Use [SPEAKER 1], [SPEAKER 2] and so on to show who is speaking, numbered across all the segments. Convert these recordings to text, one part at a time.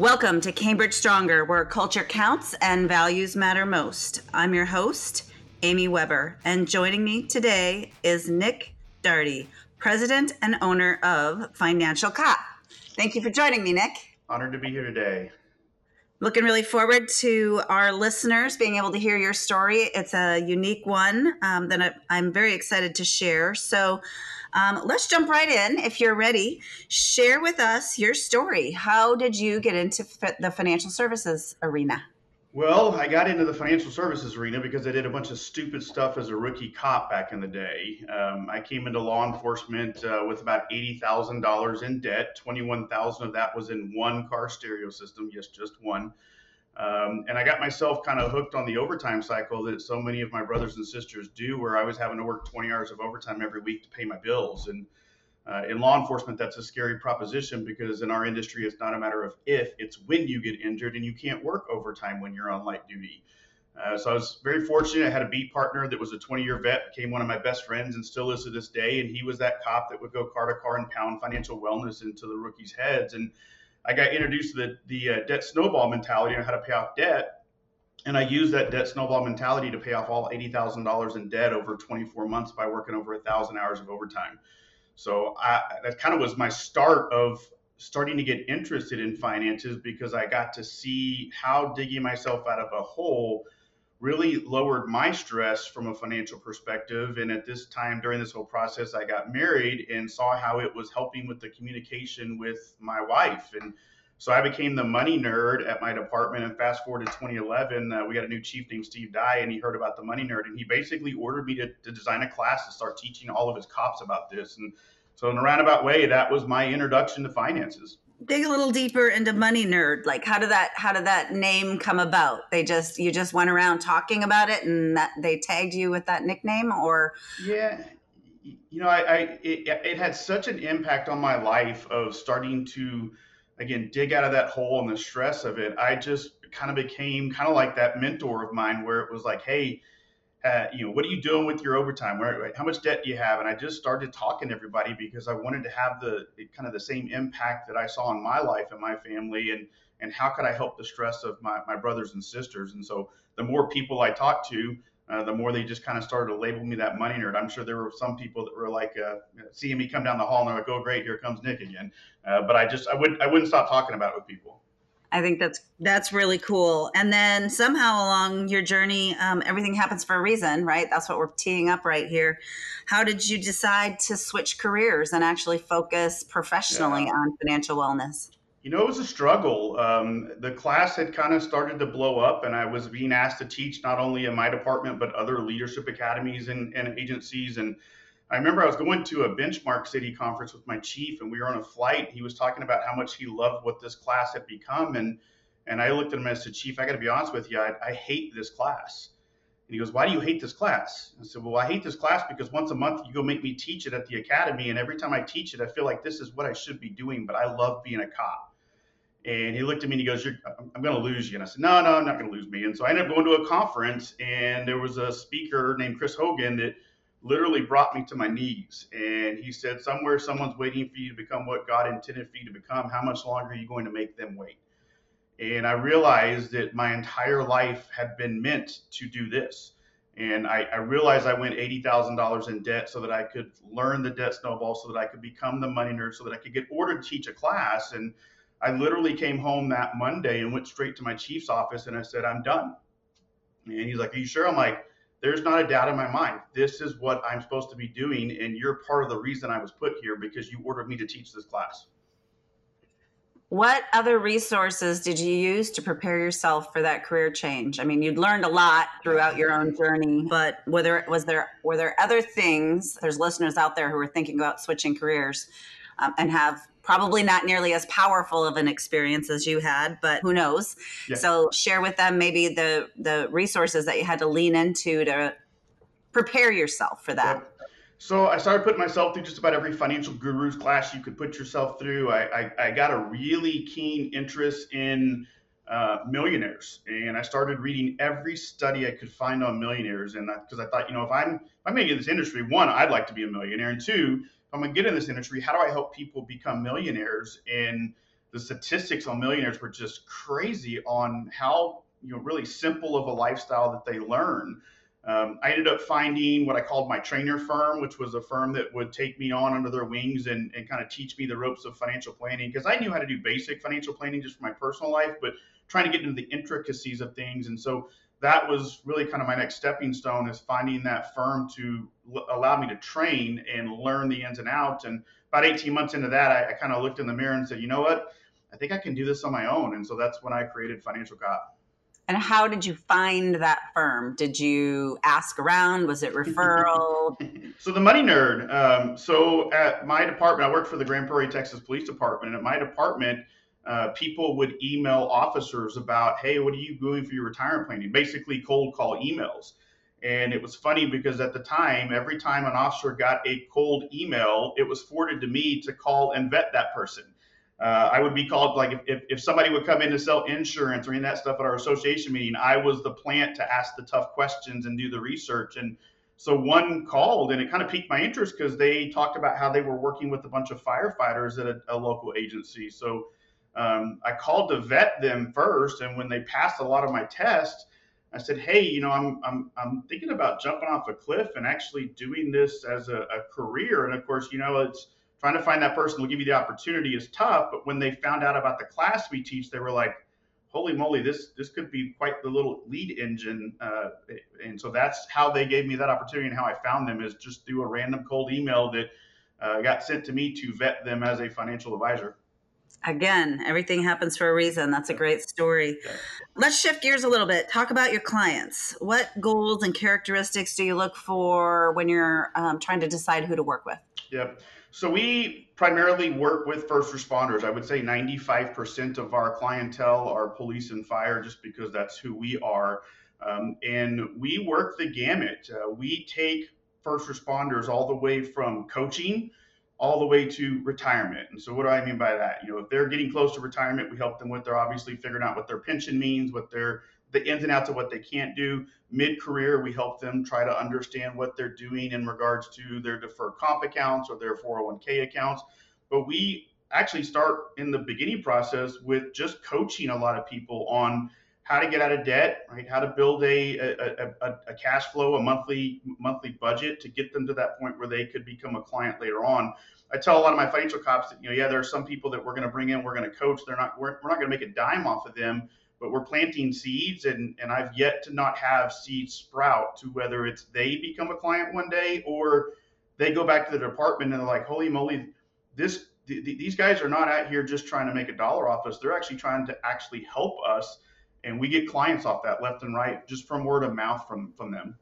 [SPEAKER 1] Welcome to Cambridge Stronger, where culture counts and values matter most. I'm your host, Amy Weber, and joining me today is Nick Daugherty, president and owner of Financial Cop. Thank you for joining me, Nick.
[SPEAKER 2] Honored to be here today.
[SPEAKER 1] Looking really forward to our listeners being able to hear your story. It's a unique one um, that I'm very excited to share. So, um, let's jump right in. If you're ready, share with us your story. How did you get into the financial services arena?
[SPEAKER 2] Well, I got into the financial services arena because I did a bunch of stupid stuff as a rookie cop back in the day. Um, I came into law enforcement uh, with about eighty thousand dollars in debt. Twenty-one thousand of that was in one car stereo system. Yes, just one. Um, and I got myself kind of hooked on the overtime cycle that so many of my brothers and sisters do, where I was having to work 20 hours of overtime every week to pay my bills. And uh, in law enforcement, that's a scary proposition because in our industry, it's not a matter of if, it's when you get injured, and you can't work overtime when you're on light duty. Uh, so I was very fortunate. I had a beat partner that was a 20 year vet, became one of my best friends, and still is to this day. And he was that cop that would go car to car and pound financial wellness into the rookies' heads. And I got introduced to the, the uh, debt snowball mentality on how to pay off debt. And I used that debt snowball mentality to pay off all $80,000 in debt over 24 months by working over a thousand hours of overtime. So I, that kind of was my start of starting to get interested in finances because I got to see how digging myself out of a hole really lowered my stress from a financial perspective. And at this time, during this whole process, I got married and saw how it was helping with the communication with my wife. And so I became the money nerd at my department. And fast forward to 2011, uh, we got a new chief named Steve Dye, and he heard about the money nerd. And he basically ordered me to, to design a class to start teaching all of his cops about this. And so, in a roundabout way, that was my introduction to finances
[SPEAKER 1] dig a little deeper into money nerd. Like how did that how did that name come about? They just you just went around talking about it and that they tagged you with that nickname or?
[SPEAKER 2] Yeah. You know i, I it, it had such an impact on my life of starting to again dig out of that hole and the stress of it. I just kind of became kind of like that mentor of mine where it was like hey uh, you know, what are you doing with your overtime? Where, how much debt do you have? And I just started talking to everybody because I wanted to have the kind of the same impact that I saw in my life and my family, and and how could I help the stress of my, my brothers and sisters? And so the more people I talked to, uh, the more they just kind of started to label me that money nerd. I'm sure there were some people that were like uh, seeing me come down the hall and they're like, "Oh, great, here comes Nick again." Uh, but I just I would I wouldn't stop talking about it with people.
[SPEAKER 1] I think that's that's really cool. And then somehow along your journey, um, everything happens for a reason, right? That's what we're teeing up right here. How did you decide to switch careers and actually focus professionally yeah. on financial wellness?
[SPEAKER 2] You know, it was a struggle. Um, the class had kind of started to blow up, and I was being asked to teach not only in my department but other leadership academies and, and agencies and I remember I was going to a benchmark city conference with my chief, and we were on a flight. He was talking about how much he loved what this class had become, and and I looked at him and I said, Chief, I got to be honest with you, I, I hate this class. And he goes, Why do you hate this class? I said, Well, I hate this class because once a month you go make me teach it at the academy, and every time I teach it, I feel like this is what I should be doing, but I love being a cop. And he looked at me and he goes, I'm going to lose you. And I said, No, no, I'm not going to lose me. And so I ended up going to a conference, and there was a speaker named Chris Hogan that literally brought me to my knees. And he said, Somewhere someone's waiting for you to become what God intended for you to become. How much longer are you going to make them wait? And I realized that my entire life had been meant to do this. And I, I realized I went $80,000 in debt so that I could learn the debt snowball, so that I could become the money nerd, so that I could get ordered to teach a class. And I literally came home that Monday and went straight to my chief's office and I said, I'm done. And he's like, Are you sure? I'm like, there's not a doubt in my mind. This is what I'm supposed to be doing, and you're part of the reason I was put here because you ordered me to teach this class.
[SPEAKER 1] What other resources did you use to prepare yourself for that career change? I mean, you'd learned a lot throughout your own journey, but whether was there were there other things? There's listeners out there who are thinking about switching careers um, and have probably not nearly as powerful of an experience as you had, but who knows? Yeah. So share with them maybe the the resources that you had to lean into to prepare yourself for that.
[SPEAKER 2] So I started putting myself through just about every financial gurus class you could put yourself through. I, I, I got a really keen interest in uh, millionaires, and I started reading every study I could find on millionaires. And because I, I, thought, you know, if I'm if I'm going to get in this industry, one, I'd like to be a millionaire, and two, I'm to get in this industry, how do I help people become millionaires? And the statistics on millionaires were just crazy on how you know really simple of a lifestyle that they learn. Um, I ended up finding what I called my trainer firm, which was a firm that would take me on under their wings and, and kind of teach me the ropes of financial planning because I knew how to do basic financial planning just for my personal life, but trying to get into the intricacies of things. And so that was really kind of my next stepping stone is finding that firm to l- allow me to train and learn the ins and outs. And about 18 months into that, I, I kind of looked in the mirror and said, you know what? I think I can do this on my own. And so that's when I created Financial Cop.
[SPEAKER 1] And how did you find that firm? Did you ask around? Was it referral?
[SPEAKER 2] so the money nerd. Um, so at my department, I worked for the Grand Prairie, Texas Police Department. And at my department, uh, people would email officers about, hey, what are you doing for your retirement planning? Basically, cold call emails. And it was funny because at the time, every time an officer got a cold email, it was forwarded to me to call and vet that person. Uh, I would be called like if, if somebody would come in to sell insurance or any of that stuff at our association meeting, I was the plant to ask the tough questions and do the research. And so one called and it kind of piqued my interest because they talked about how they were working with a bunch of firefighters at a, a local agency. So um, I called to vet them first, and when they passed a lot of my tests, I said, "Hey, you know, I'm I'm I'm thinking about jumping off a cliff and actually doing this as a, a career." And of course, you know, it's trying to find that person who will give you the opportunity is tough. But when they found out about the class we teach, they were like, "Holy moly, this this could be quite the little lead engine." Uh, and so that's how they gave me that opportunity, and how I found them is just through a random cold email that uh, got sent to me to vet them as a financial advisor.
[SPEAKER 1] Again, everything happens for a reason. That's a great story. Let's shift gears a little bit. Talk about your clients. What goals and characteristics do you look for when you're um, trying to decide who to work with?
[SPEAKER 2] Yep. So we primarily work with first responders. I would say 95% of our clientele are police and fire, just because that's who we are. Um, and we work the gamut. Uh, we take first responders all the way from coaching all the way to retirement. And so, what do I mean by that? You know, if they're getting close to retirement, we help them with their obviously figuring out what their pension means, what their the ins and outs of what they can't do. Mid career, we help them try to understand what they're doing in regards to their deferred comp accounts or their 401k accounts. But we actually start in the beginning process with just coaching a lot of people on how to get out of debt, right? How to build a, a, a, a, cash flow, a monthly monthly budget to get them to that point where they could become a client later on. I tell a lot of my financial cops that you know, yeah, there are some people that we're going to bring in, we're going to coach. They're not, we're, we're not going to make a dime off of them, but we're planting seeds, and and I've yet to not have seeds sprout to whether it's they become a client one day or they go back to the department and they're like, holy moly, this these guys are not out here just trying to make a dollar off us. They're actually trying to actually help us and we get clients off that left and right just from word of mouth from from them.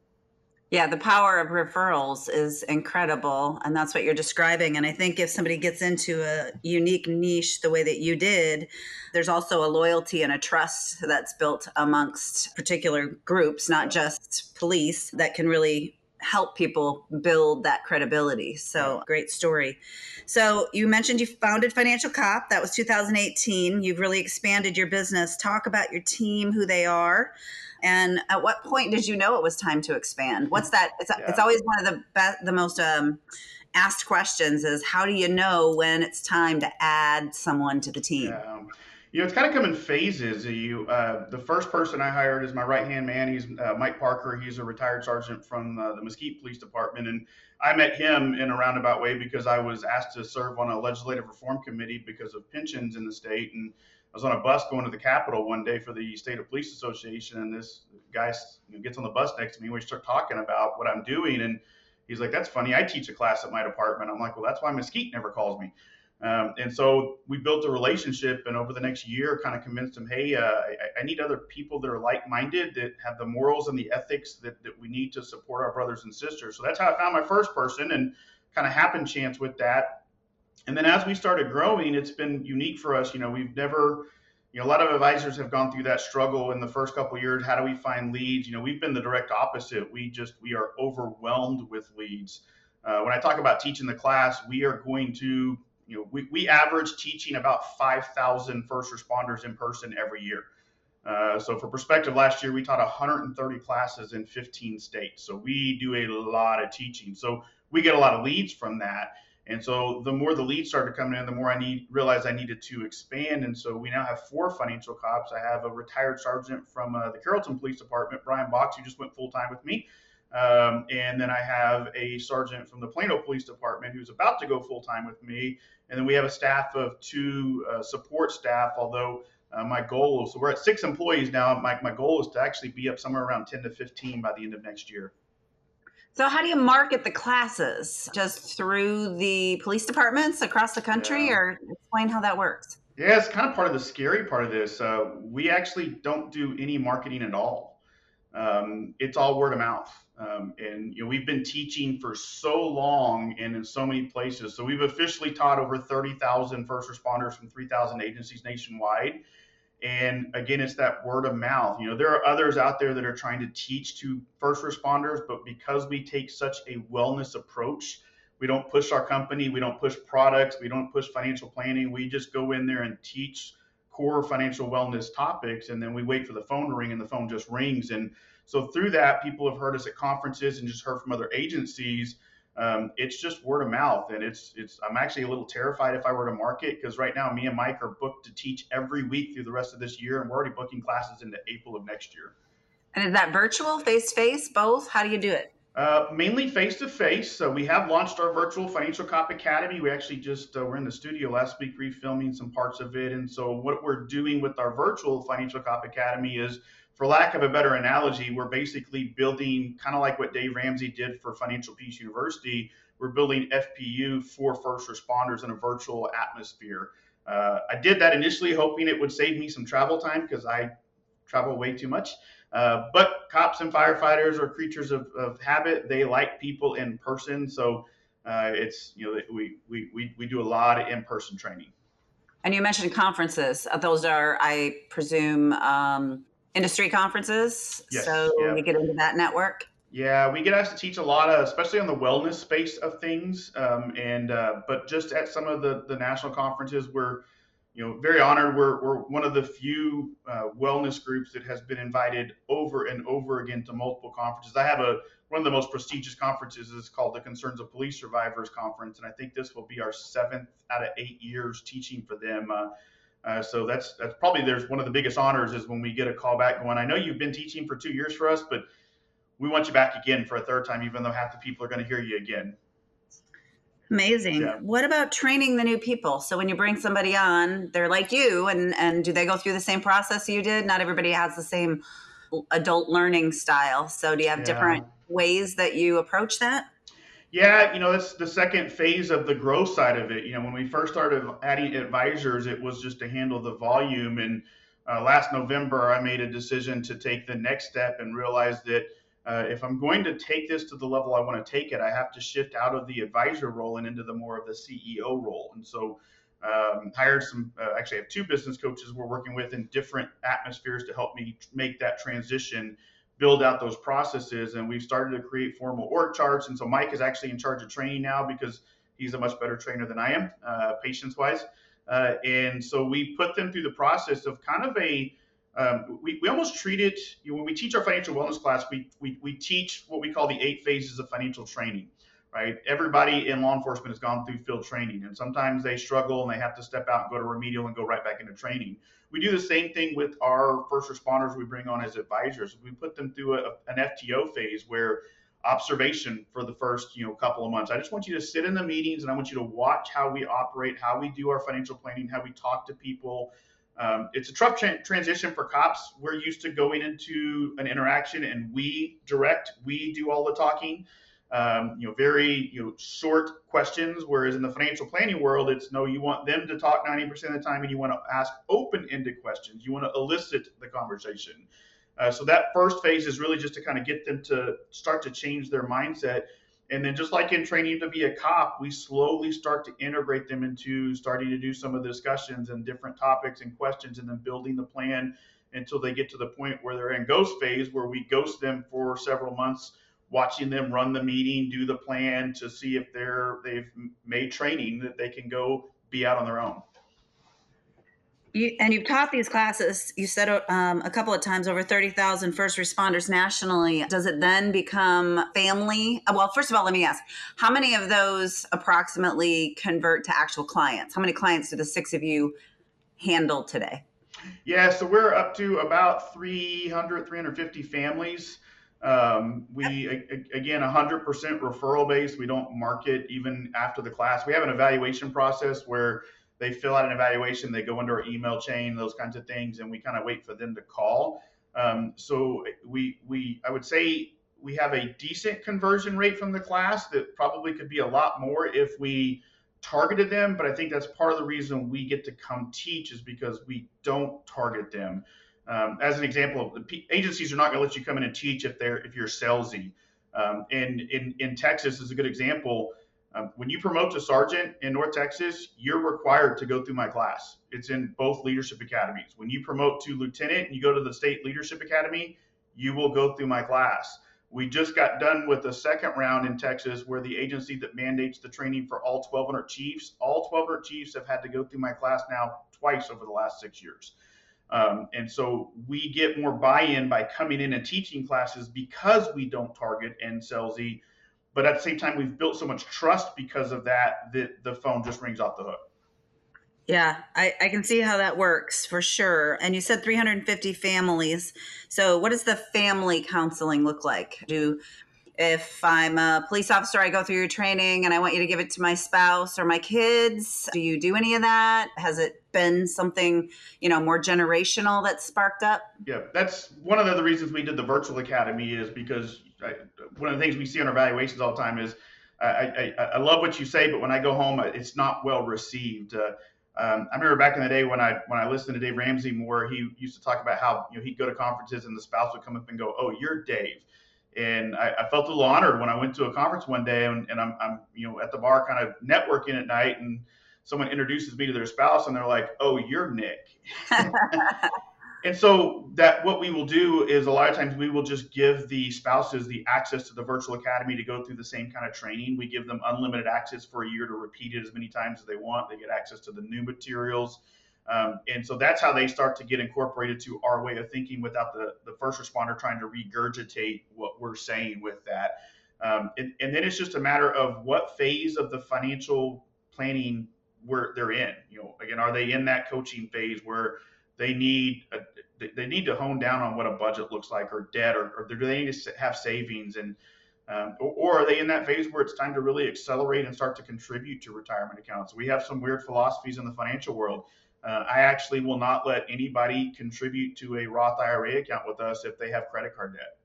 [SPEAKER 1] Yeah the power of referrals is incredible and that's what you're describing and i think if somebody gets into a unique niche the way that you did there's also a loyalty and a trust that's built amongst particular groups not just police that can really help people build that credibility. So great story. So you mentioned you founded Financial Cop. That was 2018. You've really expanded your business. Talk about your team, who they are. And at what point did you know it was time to expand? What's that? It's, yeah. it's always one of the best, the most um, asked questions is how do you know when it's time to add someone to the team?
[SPEAKER 2] Yeah you know, it's kind of come in phases. You, uh, the first person I hired is my right hand man. He's uh, Mike Parker. He's a retired sergeant from uh, the Mesquite Police Department, and I met him in a roundabout way because I was asked to serve on a legislative reform committee because of pensions in the state, and I was on a bus going to the Capitol one day for the State of Police Association, and this guy gets on the bus next to me. And We start talking about what I'm doing, and he's like, "That's funny. I teach a class at my department." I'm like, "Well, that's why Mesquite never calls me." Um, and so we built a relationship, and over the next year, kind of convinced him, hey, uh, I, I, need other people that are like-minded, that have the morals and the ethics that, that we need to support our brothers and sisters. So that's how I found my first person, and kind of happened chance with that. And then as we started growing, it's been unique for us. You know, we've never, you know, a lot of advisors have gone through that struggle in the first couple years. How do we find leads? You know, we've been the direct opposite. We just we are overwhelmed with leads. Uh, when I talk about teaching the class, we are going to you know, we, we average teaching about 5,000 first responders in person every year. Uh, so for perspective, last year we taught 130 classes in 15 states. So we do a lot of teaching. So we get a lot of leads from that. And so the more the leads started coming in, the more I need realized I needed to expand. And so we now have four financial cops. I have a retired sergeant from uh, the Carrollton Police Department, Brian Box, who just went full time with me. Um, and then I have a sergeant from the Plano Police Department who's about to go full time with me. And then we have a staff of two uh, support staff, although uh, my goal is so we're at six employees now. My, my goal is to actually be up somewhere around 10 to 15 by the end of next year.
[SPEAKER 1] So, how do you market the classes? Just through the police departments across the country, yeah. or explain how that works?
[SPEAKER 2] Yeah, it's kind of part of the scary part of this. Uh, we actually don't do any marketing at all. Um, it's all word of mouth. Um, and you know we've been teaching for so long and in so many places. So we've officially taught over 30,000 first responders from 3,000 agencies nationwide. And again, it's that word of mouth. You know, there are others out there that are trying to teach to first responders, but because we take such a wellness approach, we don't push our company, we don't push products, we don't push financial planning. We just go in there and teach core financial wellness topics, and then we wait for the phone to ring, and the phone just rings. And so through that, people have heard us at conferences and just heard from other agencies. Um, it's just word of mouth, and it's it's. I'm actually a little terrified if I were to market because right now me and Mike are booked to teach every week through the rest of this year, and we're already booking classes into April of next year.
[SPEAKER 1] And is that virtual, face to face, both? How do you do it?
[SPEAKER 2] Uh, mainly face to face. So we have launched our virtual Financial Cop Academy. We actually just uh, were in the studio last week refilming some parts of it, and so what we're doing with our virtual Financial Cop Academy is for lack of a better analogy, we're basically building kind of like what Dave Ramsey did for Financial Peace University. We're building FPU for first responders in a virtual atmosphere. Uh, I did that initially hoping it would save me some travel time because I travel way too much. Uh, but cops and firefighters are creatures of, of habit. They like people in person. So uh, it's, you know, we, we, we, we do a lot of in person training.
[SPEAKER 1] And you mentioned conferences. Those are, I presume, um, industry conferences. Yes, so yeah. we get into that network.
[SPEAKER 2] Yeah, we get asked to teach a lot of, especially on the wellness space of things. Um, and uh, but just at some of the the national conferences, we're you know very honored. We're we're one of the few uh, wellness groups that has been invited over and over again to multiple conferences. I have a one of the most prestigious conferences is called the Concerns of Police Survivors Conference, and I think this will be our seventh out of eight years teaching for them. Uh, uh, so that's that's probably there's one of the biggest honors is when we get a call back going. I know you've been teaching for two years for us, but we want you back again for a third time, even though half the people are going to hear you again.
[SPEAKER 1] Amazing. Yeah. What about training the new people? So when you bring somebody on, they're like you, and and do they go through the same process you did? Not everybody has the same adult learning style. So do you have yeah. different ways that you approach that?
[SPEAKER 2] Yeah, you know, that's the second phase of the growth side of it. You know, when we first started adding advisors, it was just to handle the volume. And uh, last November, I made a decision to take the next step and realize that uh, if I'm going to take this to the level I want to take it, I have to shift out of the advisor role and into the more of the CEO role. And so, um, hired some. Uh, actually, I have two business coaches we're working with in different atmospheres to help me make that transition build out those processes. And we've started to create formal org charts. And so Mike is actually in charge of training now because he's a much better trainer than I am, uh, patience wise. Uh, and so we put them through the process of kind of a, um, we, we almost treat it, you know, when we teach our financial wellness class, we, we, we teach what we call the eight phases of financial training right? Everybody in law enforcement has gone through field training, and sometimes they struggle and they have to step out and go to remedial and go right back into training. We do the same thing with our first responders we bring on as advisors. We put them through a, an FTO phase where observation for the first you know couple of months. I just want you to sit in the meetings and I want you to watch how we operate, how we do our financial planning, how we talk to people. Um, it's a tough tra- transition for cops. We're used to going into an interaction and we direct, we do all the talking um, you know, very you know short questions. Whereas in the financial planning world, it's no, you want them to talk 90% of the time, and you want to ask open-ended questions. You want to elicit the conversation. Uh, so that first phase is really just to kind of get them to start to change their mindset. And then, just like in training to be a cop, we slowly start to integrate them into starting to do some of the discussions and different topics and questions, and then building the plan until they get to the point where they're in ghost phase, where we ghost them for several months watching them run the meeting, do the plan to see if they're they've made training that they can go be out on their own.
[SPEAKER 1] You, and you've taught these classes, you said um, a couple of times, over 30,000 first responders nationally. Does it then become family? Uh, well, first of all, let me ask how many of those approximately convert to actual clients? How many clients do the six of you handle today?
[SPEAKER 2] Yeah, so we're up to about 300, 350 families. Um, we again 100% referral based. We don't market even after the class. We have an evaluation process where they fill out an evaluation, they go into our email chain, those kinds of things, and we kind of wait for them to call. Um, so we we I would say we have a decent conversion rate from the class that probably could be a lot more if we targeted them. But I think that's part of the reason we get to come teach is because we don't target them. Um, as an example, the agencies are not going to let you come in and teach if they're if you're salesy. Um, and in in Texas is a good example. Um, when you promote to sergeant in North Texas, you're required to go through my class. It's in both leadership academies. When you promote to lieutenant and you go to the state leadership academy, you will go through my class. We just got done with the second round in Texas where the agency that mandates the training for all 1,200 chiefs, all 1,200 chiefs have had to go through my class now twice over the last six years. Um, and so we get more buy-in by coming in and teaching classes because we don't target salesy. But at the same time, we've built so much trust because of that that the phone just rings off the hook.
[SPEAKER 1] Yeah, I, I can see how that works for sure. And you said 350 families. So what does the family counseling look like? Do if I'm a police officer, I go through your training and I want you to give it to my spouse or my kids. Do you do any of that? Has it been something, you know, more generational that sparked up?
[SPEAKER 2] Yeah, that's one of the reasons we did the virtual academy is because I, one of the things we see on our evaluations all the time is I, I, I, love what you say, but when I go home, it's not well received. Uh, um, I remember back in the day when I when I listened to Dave Ramsey more, he used to talk about how you know he'd go to conferences and the spouse would come up and go, "Oh, you're Dave," and I, I, felt a little honored when I went to a conference one day and, and I'm, I'm, you know, at the bar kind of networking at night and someone introduces me to their spouse and they're like, oh, you're Nick. and so that what we will do is a lot of times we will just give the spouses the access to the virtual academy to go through the same kind of training. We give them unlimited access for a year to repeat it as many times as they want. They get access to the new materials. Um, and so that's how they start to get incorporated to our way of thinking without the, the first responder trying to regurgitate what we're saying with that. Um, and, and, then it's just a matter of what phase of the financial planning where they're in. You know, again, are they in that coaching phase where they need a, they need to hone down on what a budget looks like or debt or, or do they need to have savings and um, or, or, are they in that phase where it's time to really accelerate and start to contribute to retirement accounts? We have some weird philosophies in the financial world. Uh, I actually will not let anybody contribute to a Roth IRA account with us if they have credit card debt.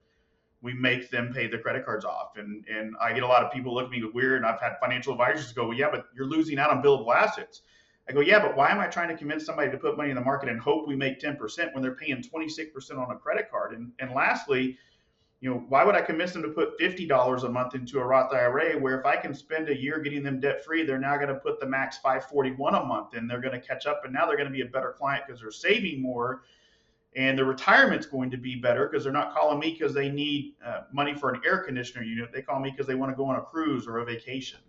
[SPEAKER 2] We make them pay the credit cards off, and and I get a lot of people look at me weird, and I've had financial advisors go, well, yeah, but you're losing out on billable assets. I go, yeah, but why am I trying to convince somebody to put money in the market and hope we make 10% when they're paying 26% on a credit card? And and lastly, you know, why would I convince them to put $50 a month into a Roth IRA where if I can spend a year getting them debt free, they're now going to put the max 541 a month and they're going to catch up and now they're going to be a better client because they're saving more and the retirement's going to be better because they're not calling me because they need uh, money for an air conditioner unit. They call me because they want to go on a cruise or a vacation.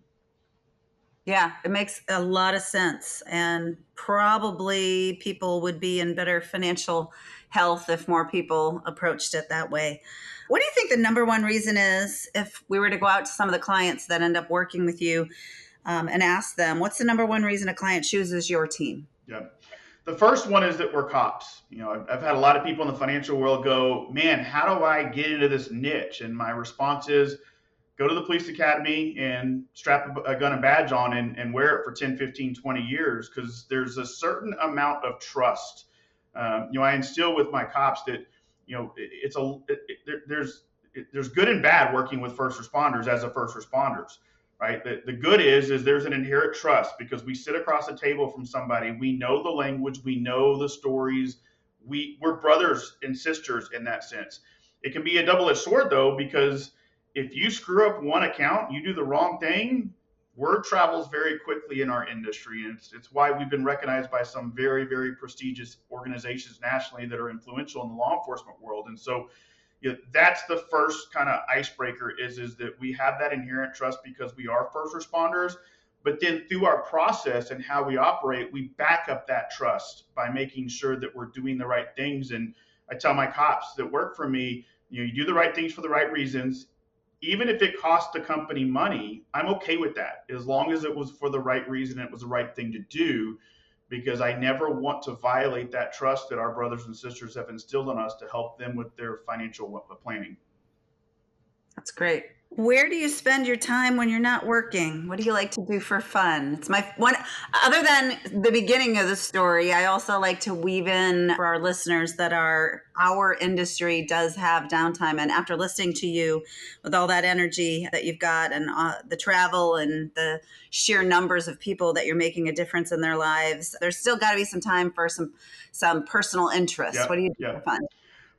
[SPEAKER 1] Yeah, it makes a lot of sense. And probably people would be in better financial health if more people approached it that way. What do you think the number one reason is if we were to go out to some of the clients that end up working with you um, and ask them, what's the number one reason a client chooses your team?
[SPEAKER 2] Yeah. The first one is that we're cops. You know, I've, I've had a lot of people in the financial world go, man, how do I get into this niche? And my response is, go to the police academy and strap a gun and badge on and, and wear it for 10 15 20 years because there's a certain amount of trust um, you know i instill with my cops that you know, it, it's a it, it, there's there's good and bad working with first responders as a first responders, right? The, the good is is there's an inherent trust because we sit across the table from somebody, we know the language, we know the stories, we we're brothers and sisters in that sense. It can be a double-edged sword though because if you screw up one account, you do the wrong thing, word travels very quickly in our industry. And it's, it's why we've been recognized by some very, very prestigious organizations nationally that are influential in the law enforcement world. And so you know, that's the first kind of icebreaker is, is that we have that inherent trust because we are first responders. But then through our process and how we operate, we back up that trust by making sure that we're doing the right things. And I tell my cops that work for me, you know, you do the right things for the right reasons. Even if it costs the company money, I'm okay with that as long as it was for the right reason. It was the right thing to do because I never want to violate that trust that our brothers and sisters have instilled in us to help them with their financial planning.
[SPEAKER 1] That's great. Where do you spend your time when you're not working? What do you like to do for fun? It's my one other than the beginning of the story, I also like to weave in for our listeners that our our industry does have downtime and after listening to you with all that energy that you've got and uh, the travel and the sheer numbers of people that you're making a difference in their lives, there's still got to be some time for some some personal interests. Yep, what do you do yep. for fun?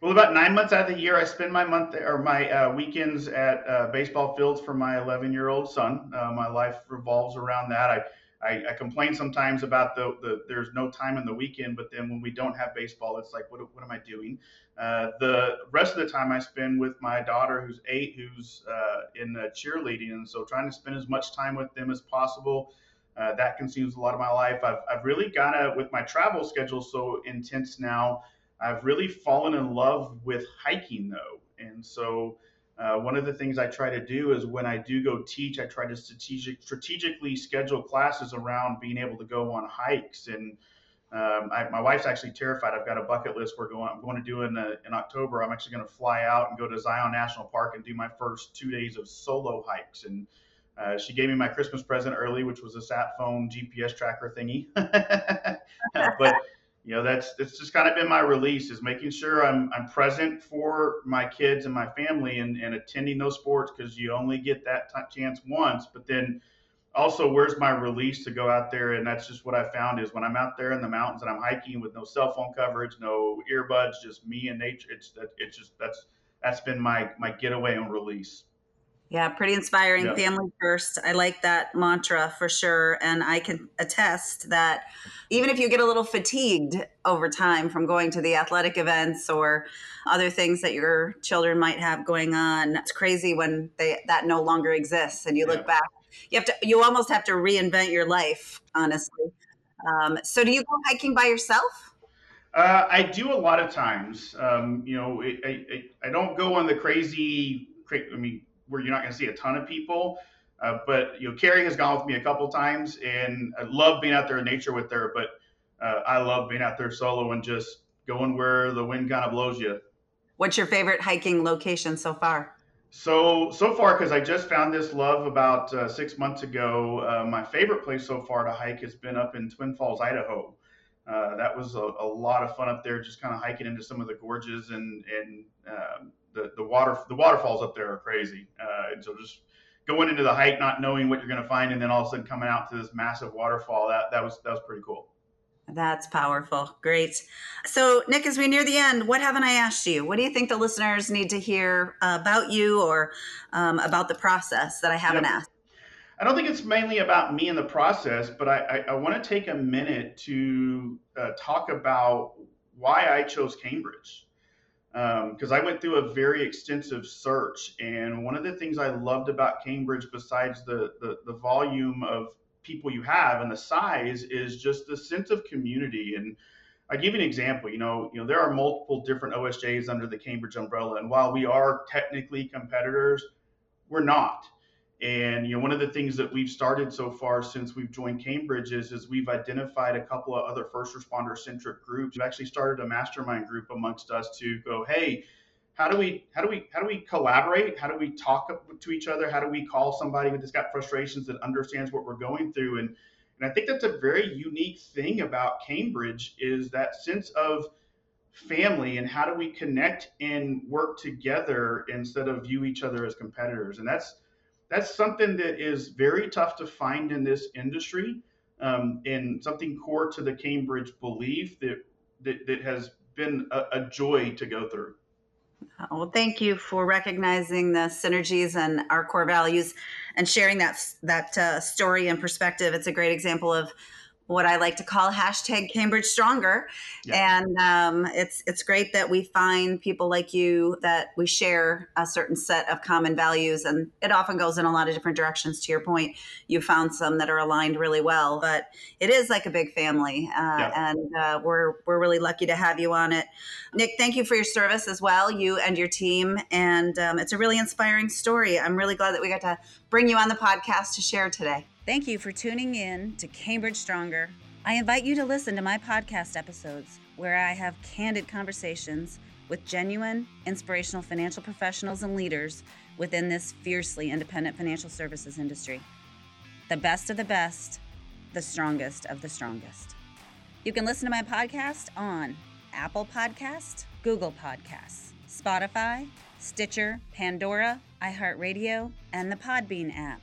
[SPEAKER 2] Well, about nine months out of the year, I spend my month or my uh, weekends at uh, baseball fields for my 11 year old son. Uh, my life revolves around that. I, I, I, complain sometimes about the, the there's no time in the weekend, but then when we don't have baseball, it's like, what, what am I doing? Uh, the rest of the time I spend with my daughter, who's eight, who's uh, in cheerleading, and so trying to spend as much time with them as possible. Uh, that consumes a lot of my life. I've, I've really got to, with my travel schedule so intense now, I've really fallen in love with hiking though. And so uh, one of the things I try to do is when I do go teach, I try to strategic, strategically schedule classes around being able to go on hikes. And um, I, my wife's actually terrified. I've got a bucket list we're going, I'm going to do in, uh, in October. I'm actually going to fly out and go to Zion National Park and do my first two days of solo hikes. And uh, she gave me my Christmas present early, which was a sat phone GPS tracker thingy. but you know that's it's just kind of been my release is making sure I'm I'm present for my kids and my family and, and attending those sports because you only get that t- chance once. But then also, where's my release to go out there? And that's just what I found is when I'm out there in the mountains and I'm hiking with no cell phone coverage, no earbuds, just me and nature. It's it's just that's that's been my my getaway and release.
[SPEAKER 1] Yeah, pretty inspiring. Yeah. Family first. I like that mantra for sure. And I can attest that even if you get a little fatigued over time from going to the athletic events or other things that your children might have going on, it's crazy when they that no longer exists and you look yeah. back. You have to you almost have to reinvent your life, honestly. Um, so do you go hiking by yourself?
[SPEAKER 2] Uh, I do a lot of times. Um, you know, I, I, I don't go on the crazy. I mean, where you're not going to see a ton of people. Uh, but you know, Carrie has gone with me a couple times, and I love being out there in nature with her. But uh, I love being out there solo and just going where the wind kind of blows you.
[SPEAKER 1] What's your favorite hiking location so far?
[SPEAKER 2] So so far, because I just found this love about uh, six months ago, uh, my favorite place so far to hike has been up in Twin Falls, Idaho. Uh, that was a, a, lot of fun up there, just kind of hiking into some of the gorges and and um, the the water the waterfalls up there are crazy. Uh, and so just going into the hike, not knowing what you're going to find, and then all of a sudden coming out to this massive waterfall that that was that was pretty cool.
[SPEAKER 1] That's powerful. Great. So, Nick, as we near the end, what haven't I asked you? What do you think the listeners need to hear about you or um, about the process that I haven't yeah. asked?
[SPEAKER 2] I don't think it's mainly about me and the process, but I, I, I want to take a minute to uh, talk about why I chose Cambridge because um, I went through a very extensive search. And one of the things I loved about Cambridge, besides the, the, the volume of people you have and the size, is just the sense of community. And I give you an example. You know, you know there are multiple different OSJs under the Cambridge umbrella, and while we are technically competitors, we're not. And you know, one of the things that we've started so far since we've joined Cambridge is, is we've identified a couple of other first responder centric groups. We've actually started a mastermind group amongst us to go, hey, how do we how do we how do we collaborate? How do we talk to each other? How do we call somebody that's got frustrations that understands what we're going through? And and I think that's a very unique thing about Cambridge is that sense of family and how do we connect and work together instead of view each other as competitors. And that's that's something that is very tough to find in this industry um, and something core to the Cambridge belief that, that, that has been a, a joy to go through.
[SPEAKER 1] Well, thank you for recognizing the synergies and our core values and sharing that that uh, story and perspective. It's a great example of what I like to call hashtag Cambridge Stronger. Yeah. And um, it's it's great that we find people like you that we share a certain set of common values, and it often goes in a lot of different directions. To your point, you found some that are aligned really well, but it is like a big family, uh, yeah. and uh, we're we're really lucky to have you on it. Nick, thank you for your service as well, you and your team, and um, it's a really inspiring story. I'm really glad that we got to bring you on the podcast to share today. Thank you for tuning in to Cambridge Stronger. I invite you to listen to my podcast episodes where I have candid conversations with genuine, inspirational financial professionals and leaders within this fiercely independent financial services industry. The best of the best, the strongest of the strongest. You can listen to my podcast on Apple Podcast, Google Podcasts, Spotify, Stitcher, Pandora, iHeartRadio, and the Podbean app.